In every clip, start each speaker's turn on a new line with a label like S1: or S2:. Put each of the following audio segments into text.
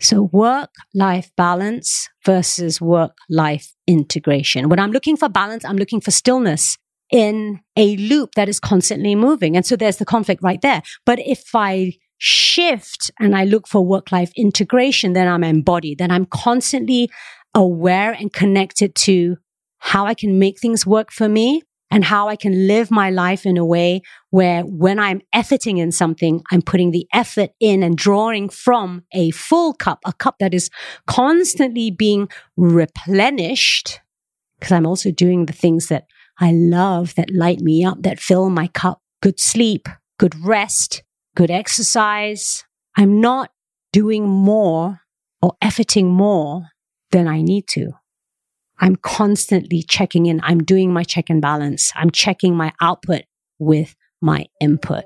S1: So work life balance versus work life integration. When I'm looking for balance, I'm looking for stillness in a loop that is constantly moving. And so there's the conflict right there. But if I shift and I look for work life integration, then I'm embodied, then I'm constantly aware and connected to how I can make things work for me and how I can live my life in a way where when I'm efforting in something, I'm putting the effort in and drawing from a full cup, a cup that is constantly being replenished because I'm also doing the things that I love that light me up, that fill my cup. Good sleep, good rest, good exercise. I'm not doing more or efforting more than I need to. I'm constantly checking in. I'm doing my check and balance. I'm checking my output with my input.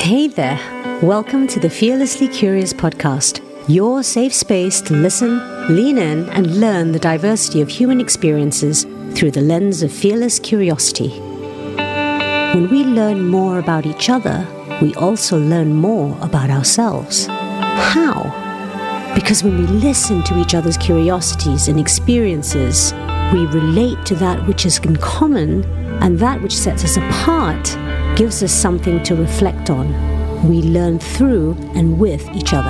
S1: Hey there. Welcome to the Fearlessly Curious podcast, your safe space to listen, lean in, and learn the diversity of human experiences through the lens of fearless curiosity. When we learn more about each other, we also learn more about ourselves. How? Because when we listen to each other's curiosities and experiences, we relate to that which is in common, and that which sets us apart gives us something to reflect on. We learn through and with each other.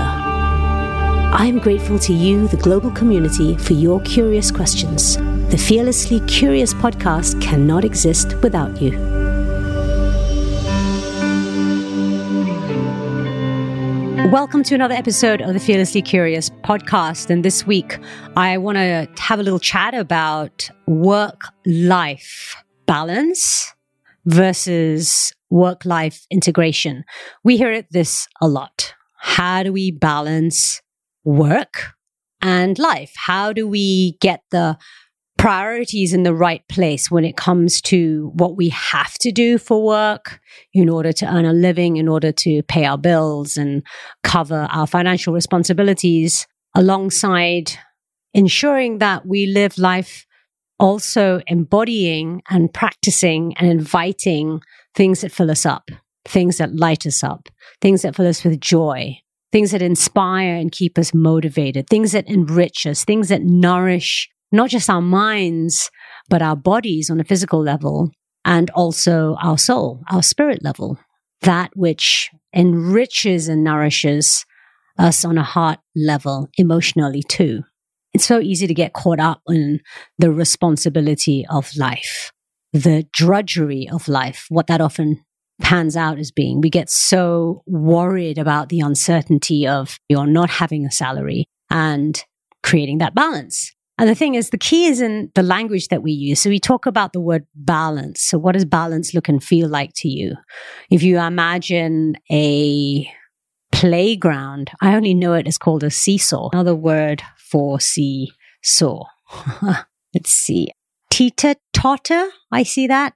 S1: I'm grateful to you, the global community, for your curious questions. The Fearlessly Curious podcast cannot exist without you. Welcome to another episode of the Fearlessly Curious podcast. And this week, I want to have a little chat about work life balance versus work life integration. We hear it this a lot. How do we balance work and life? How do we get the priorities in the right place when it comes to what we have to do for work in order to earn a living, in order to pay our bills and cover our financial responsibilities, alongside ensuring that we live life also embodying and practicing and inviting things that fill us up, things that light us up, things that fill us with joy, things that inspire and keep us motivated, things that enrich us, things that nourish not just our minds, but our bodies on a physical level and also our soul, our spirit level, that which enriches and nourishes us on a heart level emotionally too. It's so easy to get caught up in the responsibility of life, the drudgery of life, what that often pans out as being. We get so worried about the uncertainty of you're not having a salary and creating that balance. And the thing is, the key is in the language that we use. So we talk about the word balance. So what does balance look and feel like to you? If you imagine a playground, I only know it is called a seesaw. Another word for seesaw. Let's see. Teeter totter. I see that.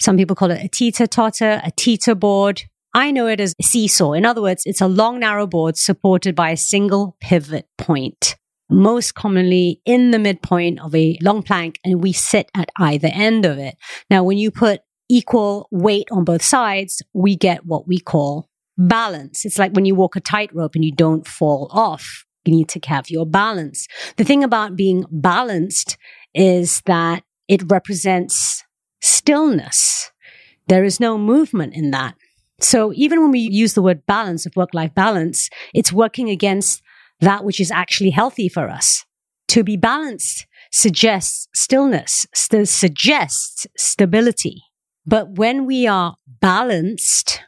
S1: Some people call it a teeter totter, a teeter board. I know it as a seesaw. In other words, it's a long, narrow board supported by a single pivot point most commonly in the midpoint of a long plank and we sit at either end of it. Now, when you put equal weight on both sides, we get what we call balance. It's like when you walk a tightrope and you don't fall off. You need to have your balance. The thing about being balanced is that it represents stillness. There is no movement in that. So even when we use the word balance of work life balance, it's working against that which is actually healthy for us. To be balanced suggests stillness, st- suggests stability. But when we are balanced,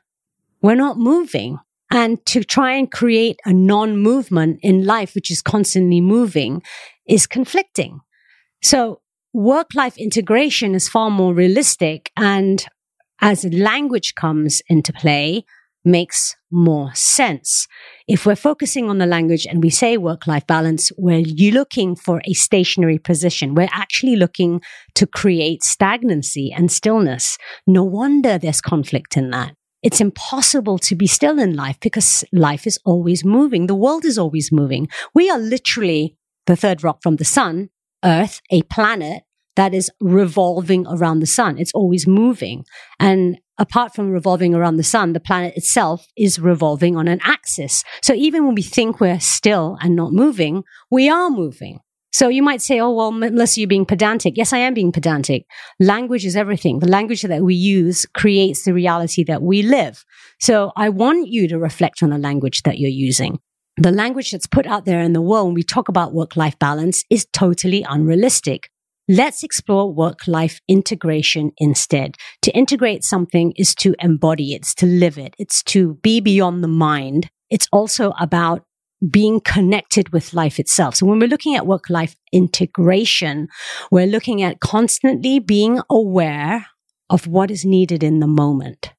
S1: we're not moving. And to try and create a non movement in life, which is constantly moving, is conflicting. So work life integration is far more realistic. And as language comes into play, makes more sense. If we're focusing on the language and we say work life balance, we're looking for a stationary position. We're actually looking to create stagnancy and stillness. No wonder there's conflict in that. It's impossible to be still in life because life is always moving. The world is always moving. We are literally the third rock from the sun, Earth, a planet that is revolving around the sun. It's always moving. And apart from revolving around the sun, the planet itself is revolving on an axis. So even when we think we're still and not moving, we are moving. So you might say, oh, well, Melissa, you're being pedantic. Yes, I am being pedantic. Language is everything. The language that we use creates the reality that we live. So I want you to reflect on the language that you're using. The language that's put out there in the world when we talk about work life balance is totally unrealistic. Let's explore work life integration instead. To integrate something is to embody it, it's to live it, it's to be beyond the mind. It's also about being connected with life itself. So when we're looking at work life integration, we're looking at constantly being aware of what is needed in the moment.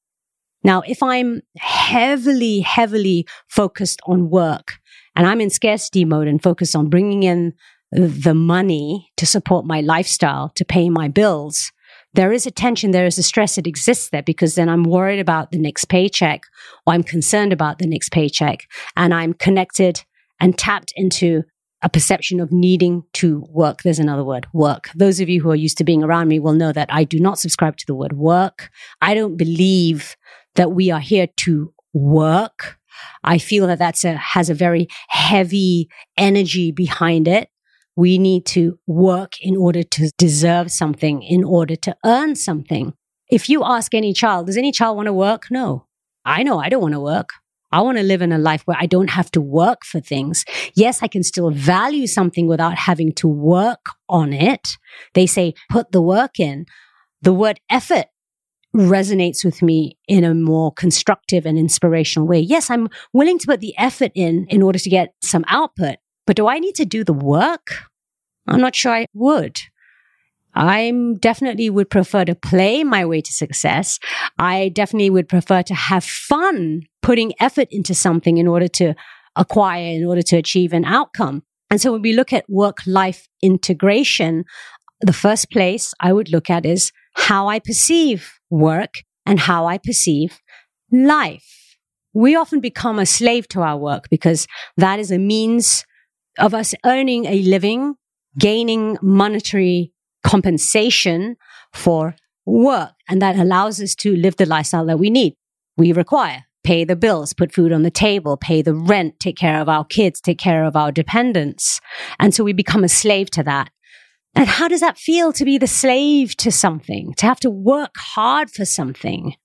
S1: Now, if I'm heavily, heavily focused on work and I'm in scarcity mode and focused on bringing in the money to support my lifestyle, to pay my bills, there is a tension, there is a stress that exists there because then I'm worried about the next paycheck or I'm concerned about the next paycheck and I'm connected and tapped into a perception of needing to work. There's another word, work. Those of you who are used to being around me will know that I do not subscribe to the word work. I don't believe that we are here to work. I feel that that's a, has a very heavy energy behind it. We need to work in order to deserve something, in order to earn something. If you ask any child, does any child want to work? No. I know I don't want to work. I want to live in a life where I don't have to work for things. Yes, I can still value something without having to work on it. They say, put the work in. The word effort resonates with me in a more constructive and inspirational way. Yes, I'm willing to put the effort in in order to get some output, but do I need to do the work? I'm not sure I would. I definitely would prefer to play my way to success. I definitely would prefer to have fun putting effort into something in order to acquire, in order to achieve an outcome. And so when we look at work life integration, the first place I would look at is how I perceive work and how I perceive life. We often become a slave to our work because that is a means of us earning a living, gaining monetary compensation for work. And that allows us to live the lifestyle that we need. We require pay the bills, put food on the table, pay the rent, take care of our kids, take care of our dependents. And so we become a slave to that. And how does that feel to be the slave to something, to have to work hard for something?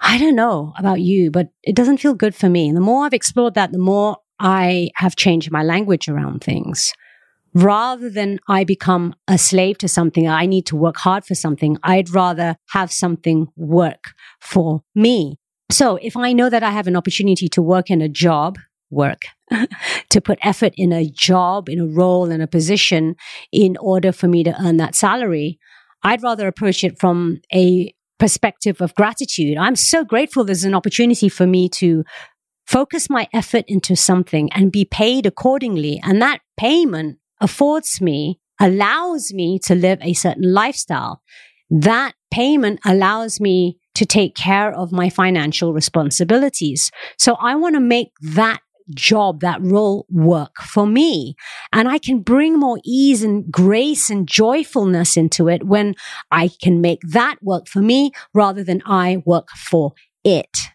S1: I don't know about you, but it doesn't feel good for me. And the more I've explored that, the more I have changed my language around things. Rather than I become a slave to something, I need to work hard for something. I'd rather have something work for me. So if I know that I have an opportunity to work in a job, work, to put effort in a job, in a role, in a position in order for me to earn that salary, I'd rather approach it from a perspective of gratitude. I'm so grateful there's an opportunity for me to focus my effort into something and be paid accordingly. And that payment affords me, allows me to live a certain lifestyle. That payment allows me to take care of my financial responsibilities. So I want to make that job, that role work for me. And I can bring more ease and grace and joyfulness into it when I can make that work for me rather than I work for it.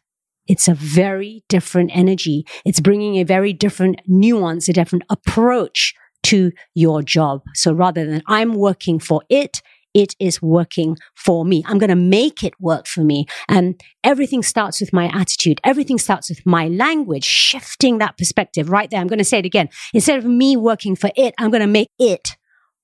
S1: It's a very different energy. It's bringing a very different nuance, a different approach to your job. So rather than I'm working for it, it is working for me. I'm going to make it work for me. And everything starts with my attitude. Everything starts with my language, shifting that perspective right there. I'm going to say it again. Instead of me working for it, I'm going to make it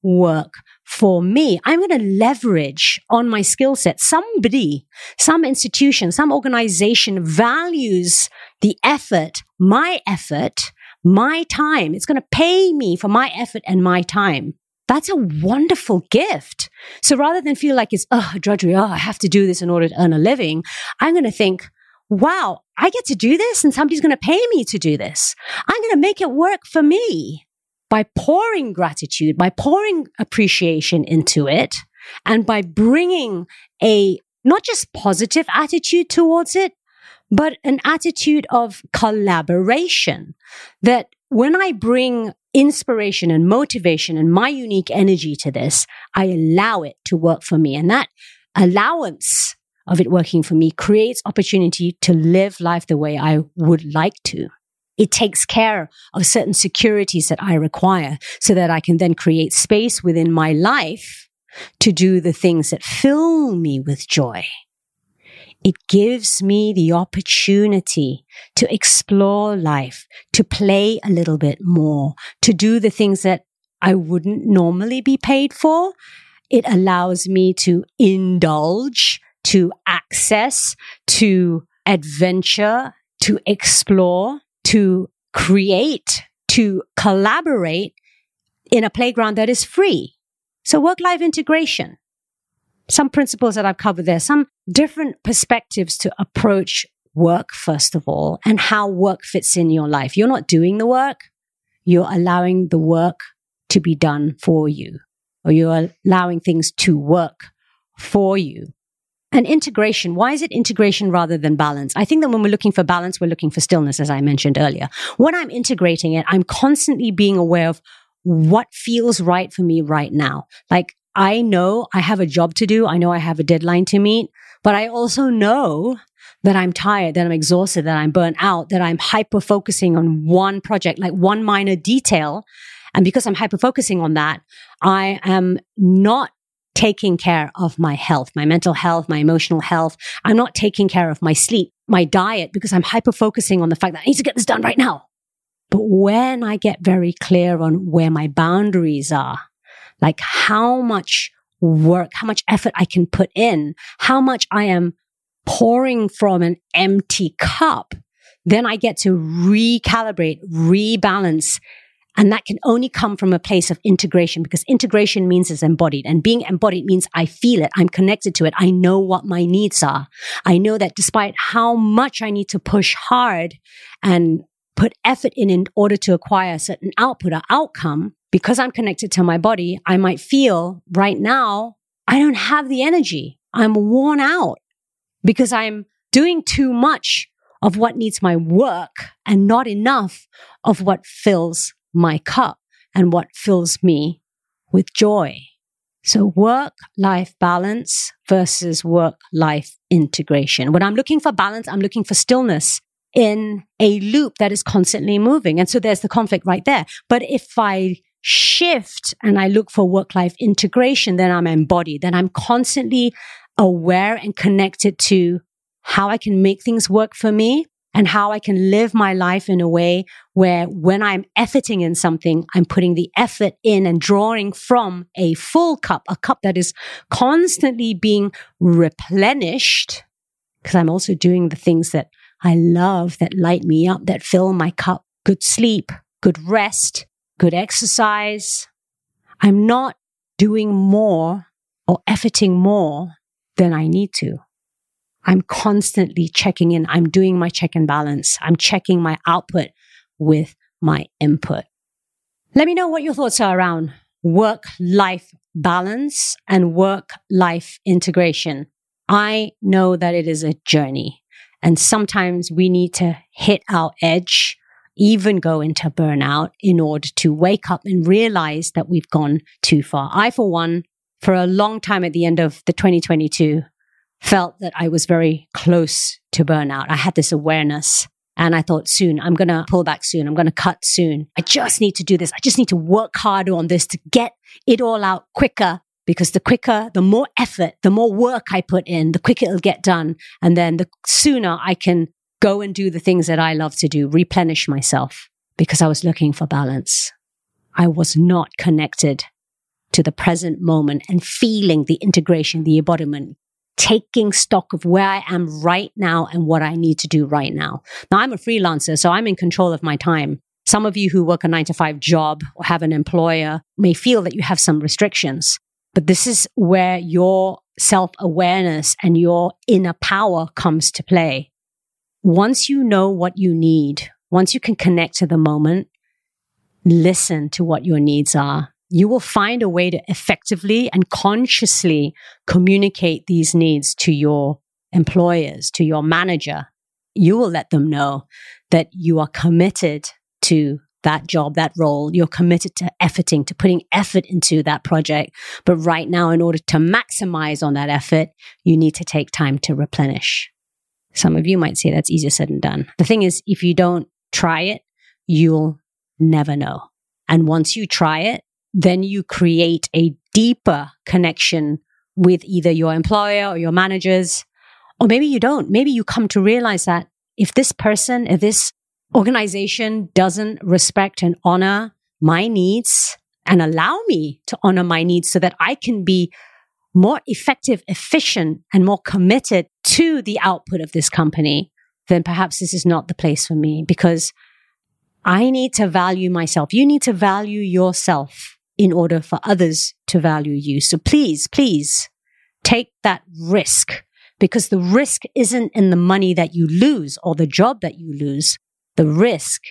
S1: work for me. I'm going to leverage on my skill set. Somebody, some institution, some organization values the effort, my effort, my time. It's going to pay me for my effort and my time. That's a wonderful gift. So rather than feel like it's, oh, drudgery, oh, I have to do this in order to earn a living, I'm going to think, wow, I get to do this and somebody's going to pay me to do this. I'm going to make it work for me by pouring gratitude, by pouring appreciation into it, and by bringing a not just positive attitude towards it, but an attitude of collaboration that when I bring inspiration and motivation and my unique energy to this, I allow it to work for me. And that allowance of it working for me creates opportunity to live life the way I would like to. It takes care of certain securities that I require so that I can then create space within my life to do the things that fill me with joy. It gives me the opportunity to explore life, to play a little bit more, to do the things that I wouldn't normally be paid for. It allows me to indulge, to access, to adventure, to explore, to create, to collaborate in a playground that is free. So work life integration. Some principles that I've covered there, some different perspectives to approach work, first of all, and how work fits in your life. You're not doing the work. You're allowing the work to be done for you, or you're allowing things to work for you. And integration, why is it integration rather than balance? I think that when we're looking for balance, we're looking for stillness, as I mentioned earlier. When I'm integrating it, I'm constantly being aware of what feels right for me right now. Like I know I have a job to do. I know I have a deadline to meet, but I also know that I'm tired, that I'm exhausted, that I'm burnt out, that I'm hyper focusing on one project, like one minor detail. And because I'm hyper focusing on that, I am not taking care of my health, my mental health, my emotional health. I'm not taking care of my sleep, my diet, because I'm hyper focusing on the fact that I need to get this done right now. But when I get very clear on where my boundaries are, like how much work, how much effort I can put in, how much I am pouring from an empty cup, then I get to recalibrate, rebalance, and that can only come from a place of integration because integration means it's embodied and being embodied means I feel it. I'm connected to it. I know what my needs are. I know that despite how much I need to push hard and put effort in in order to acquire a certain output or outcome, because I'm connected to my body, I might feel right now, I don't have the energy. I'm worn out because I'm doing too much of what needs my work and not enough of what fills my cup and what fills me with joy. So work life balance versus work life integration. When I'm looking for balance, I'm looking for stillness in a loop that is constantly moving. And so there's the conflict right there. But if I shift and I look for work life integration, then I'm embodied, then I'm constantly aware and connected to how I can make things work for me and how I can live my life in a way where when I'm efforting in something, I'm putting the effort in and drawing from a full cup, a cup that is constantly being replenished because I'm also doing the things that I love that light me up, that fill my cup. Good sleep, good rest, good exercise. I'm not doing more or efforting more than I need to. I'm constantly checking in. I'm doing my check and balance. I'm checking my output with my input. Let me know what your thoughts are around work life balance and work life integration. I know that it is a journey and sometimes we need to hit our edge, even go into burnout in order to wake up and realize that we've gone too far. I, for one, for a long time at the end of the 2022, felt that I was very close to burnout. I had this awareness and I thought soon, I'm going to pull back soon. I'm going to cut soon. I just need to do this. I just need to work harder on this to get it all out quicker because the quicker, the more effort, the more work I put in, the quicker it'll get done. And then the sooner I can go and do the things that I love to do, replenish myself because I was looking for balance. I was not connected to the present moment and feeling the integration, the embodiment, taking stock of where I am right now and what I need to do right now. Now I'm a freelancer, so I'm in control of my time. Some of you who work a nine to five job or have an employer may feel that you have some restrictions, but this is where your self awareness and your inner power comes to play. Once you know what you need, once you can connect to the moment, listen to what your needs are you will find a way to effectively and consciously communicate these needs to your employers, to your manager. You will let them know that you are committed to that job, that role. You're committed to efforting, to putting effort into that project. But right now, in order to maximize on that effort, you need to take time to replenish. Some of you might say that's easier said than done. The thing is, if you don't try it, you'll never know. And once you try it, then you create a deeper connection with either your employer or your managers. Or maybe you don't. Maybe you come to realize that if this person, if this organization doesn't respect and honor my needs and allow me to honor my needs so that I can be more effective, efficient, and more committed to the output of this company, then perhaps this is not the place for me because I need to value myself. You need to value yourself in order for others to value you. So please, please take that risk because the risk isn't in the money that you lose or the job that you lose. The risk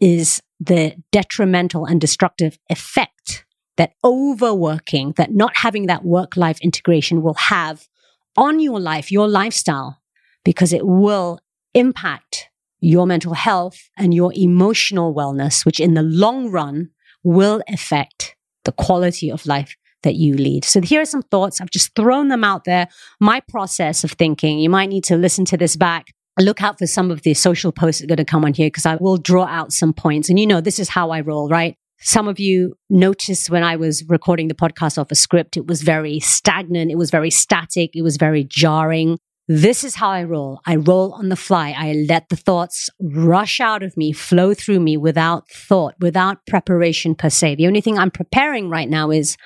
S1: is the detrimental and destructive effect that overworking, that not having that work life integration will have on your life, your lifestyle, because it will impact your mental health and your emotional wellness, which in the long run will affect the quality of life that you lead. So here are some thoughts. I've just thrown them out there. My process of thinking. You might need to listen to this back. Look out for some of the social posts that are going to come on here because I will draw out some points. And you know, this is how I roll, right? Some of you noticed when I was recording the podcast off a script, it was very stagnant. It was very static. It was very jarring. This is how I roll. I roll on the fly. I let the thoughts rush out of me, flow through me without thought, without preparation per se. The only thing I'm preparing right now is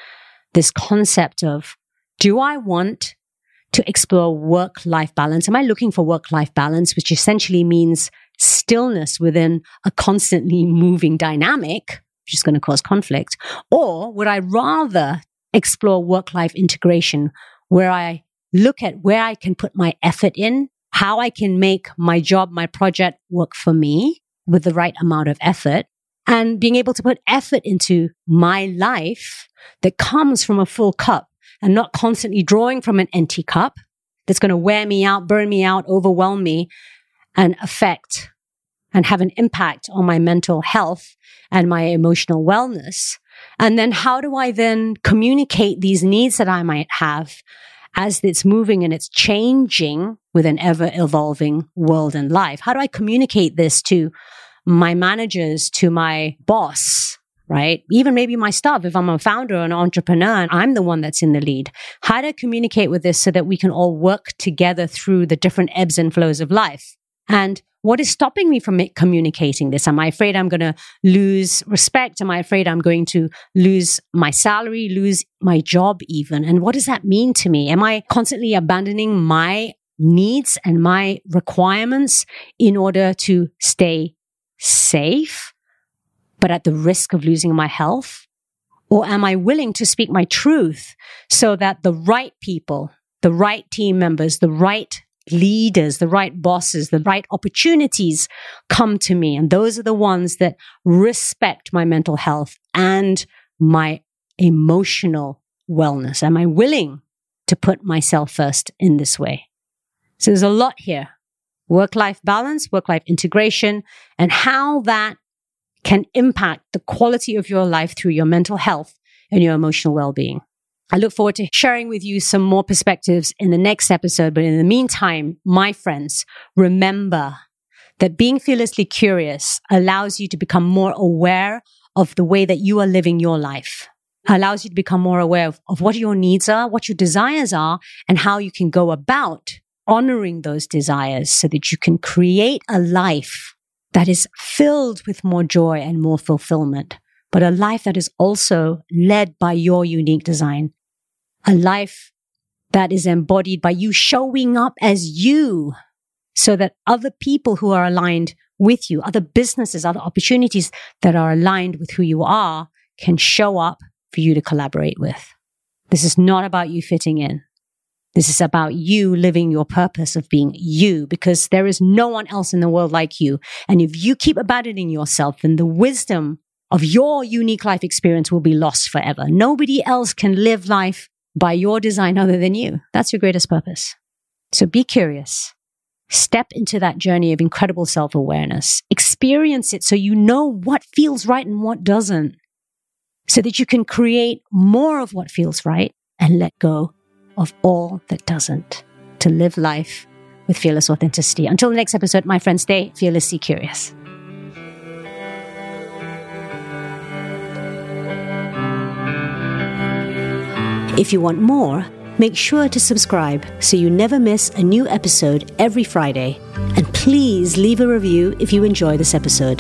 S1: this concept of do I want to explore work life balance? Am I looking for work life balance, which essentially means stillness within a constantly moving dynamic, which is going to cause conflict? Or would I rather explore work life integration where I look at where I can put my effort in, how I can make my job, my project work for me with the right amount of effort and being able to put effort into my life that comes from a full cup and not constantly drawing from an empty cup that's going to wear me out, burn me out, overwhelm me and affect and have an impact on my mental health and my emotional wellness. And then how do I then communicate these needs that I might have as it's moving and it's changing with an ever evolving world and life? How do I communicate this to my managers, to my boss? Right? Even maybe my staff, if I'm a founder or an entrepreneur and I'm the one that's in the lead, how do I communicate with this so that we can all work together through the different ebbs and flows of life? And what is stopping me from communicating this? Am I afraid I'm going to lose respect? Am I afraid I'm going to lose my salary, lose my job even? And what does that mean to me? Am I constantly abandoning my needs and my requirements in order to stay safe, but at the risk of losing my health? Or am I willing to speak my truth so that the right people, the right team members, the right leaders, the right bosses, the right opportunities come to me. And those are the ones that respect my mental health and my emotional wellness. Am I willing to put myself first in this way? So there's a lot here. Work life balance, work life integration, and how that can impact the quality of your life through your mental health and your emotional well being. I look forward to sharing with you some more perspectives in the next episode. But in the meantime, my friends, remember that being fearlessly curious allows you to become more aware of the way that you are living your life, allows you to become more aware of, of what your needs are, what your desires are, and how you can go about honoring those desires so that you can create a life that is filled with more joy and more fulfillment, but a life that is also led by your unique design a life that is embodied by you showing up as you so that other people who are aligned with you, other businesses, other opportunities that are aligned with who you are can show up for you to collaborate with. This is not about you fitting in. This is about you living your purpose of being you because there is no one else in the world like you. And if you keep abandoning yourself, then the wisdom of your unique life experience will be lost forever. Nobody else can live life by your design other than you. That's your greatest purpose. So be curious. Step into that journey of incredible self awareness. experience it so you know what feels right and what doesn't, so that you can create more of what feels right and let go of all that doesn't to live life with fearless authenticity. Until the next episode, my friends, stay fearlessly curious. If you want more, make sure to subscribe so you never miss a new episode every Friday. And please leave a review if you enjoy this episode.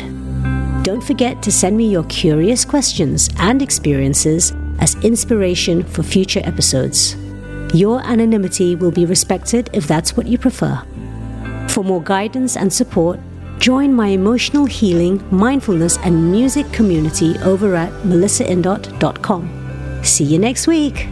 S1: Don't forget to send me your curious questions and experiences as inspiration for future episodes. Your anonymity will be respected if that's what you prefer. For more guidance and support, join my emotional healing, mindfulness, and music community over at melissaindot.com. See you next week.